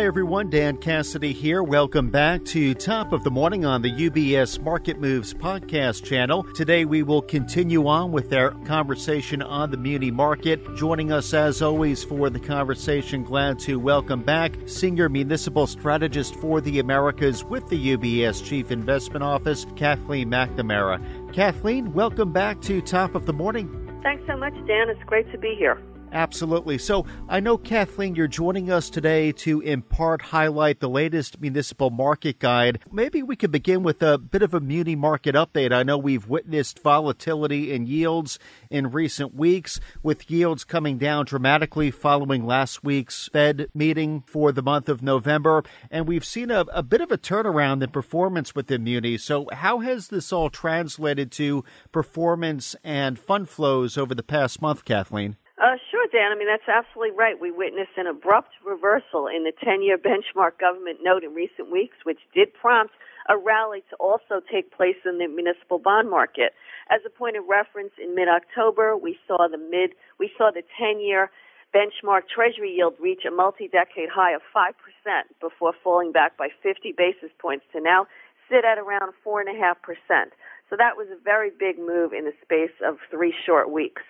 Hi, everyone. Dan Cassidy here. Welcome back to Top of the Morning on the UBS Market Moves podcast channel. Today, we will continue on with our conversation on the muni market. Joining us, as always, for the conversation, glad to welcome back Senior Municipal Strategist for the Americas with the UBS Chief Investment Office, Kathleen McNamara. Kathleen, welcome back to Top of the Morning. Thanks so much, Dan. It's great to be here. Absolutely. So I know, Kathleen, you're joining us today to in part highlight the latest municipal market guide. Maybe we could begin with a bit of a muni market update. I know we've witnessed volatility in yields in recent weeks, with yields coming down dramatically following last week's Fed meeting for the month of November. And we've seen a, a bit of a turnaround in performance within munis. So how has this all translated to performance and fund flows over the past month, Kathleen? Sure, Dan. I mean, that's absolutely right. We witnessed an abrupt reversal in the 10 year benchmark government note in recent weeks, which did prompt a rally to also take place in the municipal bond market. As a point of reference, in mid October, we saw the mid, we saw the 10 year benchmark treasury yield reach a multi decade high of 5% before falling back by 50 basis points to now sit at around 4.5%. So that was a very big move in the space of three short weeks.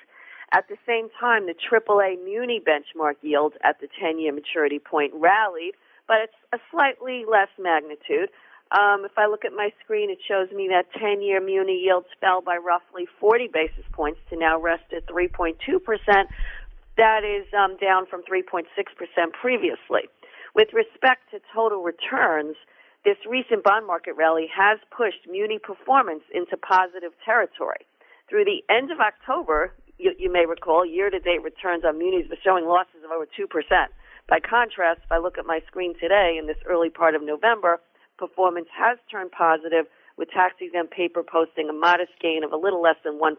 At the same time, the AAA muni benchmark yield at the 10 year maturity point rallied, but it's a slightly less magnitude. Um, if I look at my screen, it shows me that 10 year muni yields fell by roughly 40 basis points to now rest at 3.2%. That is um, down from 3.6% previously. With respect to total returns, this recent bond market rally has pushed muni performance into positive territory. Through the end of October, you, you may recall, year-to-date returns on munis were showing losses of over 2%. By contrast, if I look at my screen today in this early part of November, performance has turned positive with tax exempt paper posting a modest gain of a little less than 1%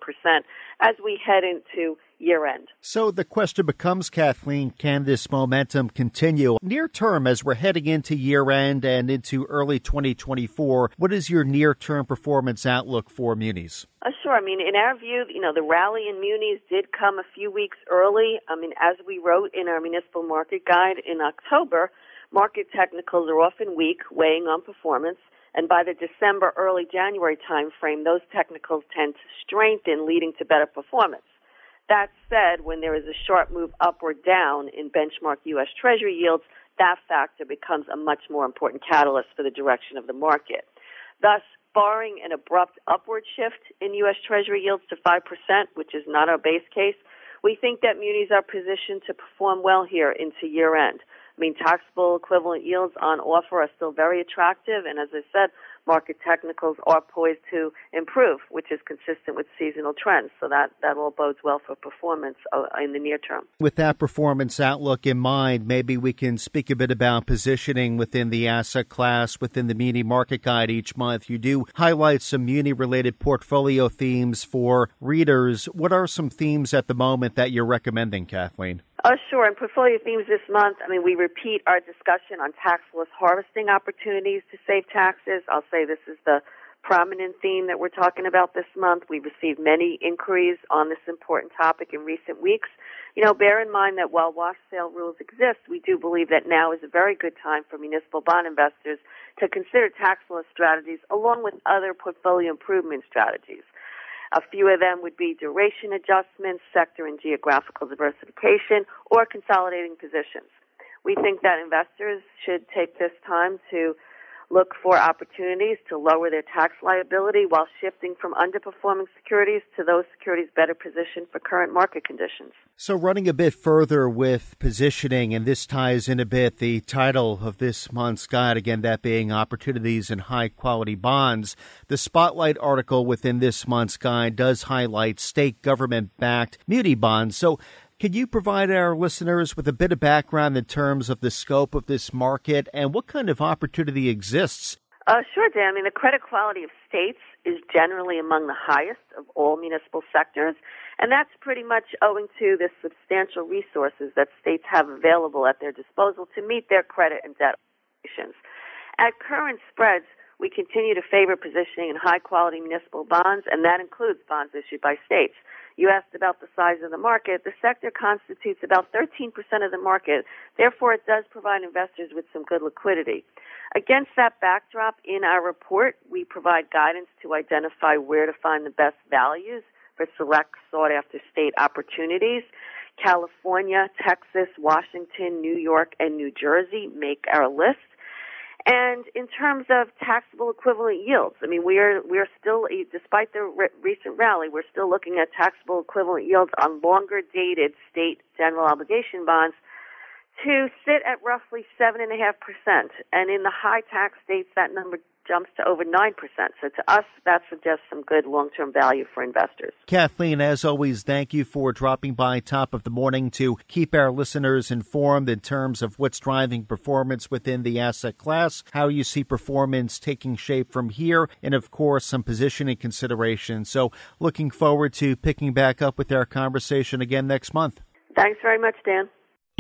as we head into year end. So the question becomes, Kathleen, can this momentum continue? Near term, as we're heading into year end and into early 2024, what is your near term performance outlook for munis? Uh, sure. I mean, in our view, you know, the rally in munis did come a few weeks early. I mean, as we wrote in our municipal market guide in October, market technicals are often weak, weighing on performance. And by the December, early January timeframe, those technicals tend to strengthen, leading to better performance. That said, when there is a sharp move up or down in benchmark U.S. Treasury yields, that factor becomes a much more important catalyst for the direction of the market. Thus, barring an abrupt upward shift in U.S. Treasury yields to 5%, which is not our base case, we think that munis are positioned to perform well here into year end. I mean, taxable equivalent yields on offer are still very attractive, and as I said, market technicals are poised to improve, which is consistent with seasonal trends. So that, that all bodes well for performance uh, in the near term. With that performance outlook in mind, maybe we can speak a bit about positioning within the asset class, within the Muni Market Guide each month. You do highlight some Muni related portfolio themes for readers. What are some themes at the moment that you're recommending, Kathleen? Oh, sure. In portfolio themes this month, I mean, we repeat our discussion on tax loss harvesting opportunities to save taxes. I'll say this is the prominent theme that we're talking about this month. We've received many inquiries on this important topic in recent weeks. You know, bear in mind that while wash sale rules exist, we do believe that now is a very good time for municipal bond investors to consider tax loss strategies along with other portfolio improvement strategies. A few of them would be duration adjustments, sector and geographical diversification, or consolidating positions. We think that investors should take this time to look for opportunities to lower their tax liability while shifting from underperforming securities to those securities better positioned for current market conditions. So, running a bit further with positioning, and this ties in a bit the title of this month's guide, again, that being Opportunities in High Quality Bonds. The spotlight article within this month's guide does highlight state government backed muni bonds. So, can you provide our listeners with a bit of background in terms of the scope of this market and what kind of opportunity exists? Uh, sure, Dan. I mean, the credit quality of states is generally among the highest of all municipal sectors, and that's pretty much owing to the substantial resources that states have available at their disposal to meet their credit and debt obligations. At current spreads, we continue to favor positioning in high quality municipal bonds, and that includes bonds issued by states. You asked about the size of the market. The sector constitutes about 13% of the market. Therefore, it does provide investors with some good liquidity. Against that backdrop, in our report, we provide guidance to identify where to find the best values for select sought after state opportunities. California, Texas, Washington, New York, and New Jersey make our list. And in terms of taxable equivalent yields, I mean, we are we are still, despite the re- recent rally, we're still looking at taxable equivalent yields on longer dated state general obligation bonds to sit at roughly seven and a half percent, and in the high tax states, that number jumps to over 9%. So to us, that suggests some good long-term value for investors. Kathleen, as always, thank you for dropping by top of the morning to keep our listeners informed in terms of what's driving performance within the asset class, how you see performance taking shape from here, and of course, some positioning considerations. So looking forward to picking back up with our conversation again next month. Thanks very much, Dan.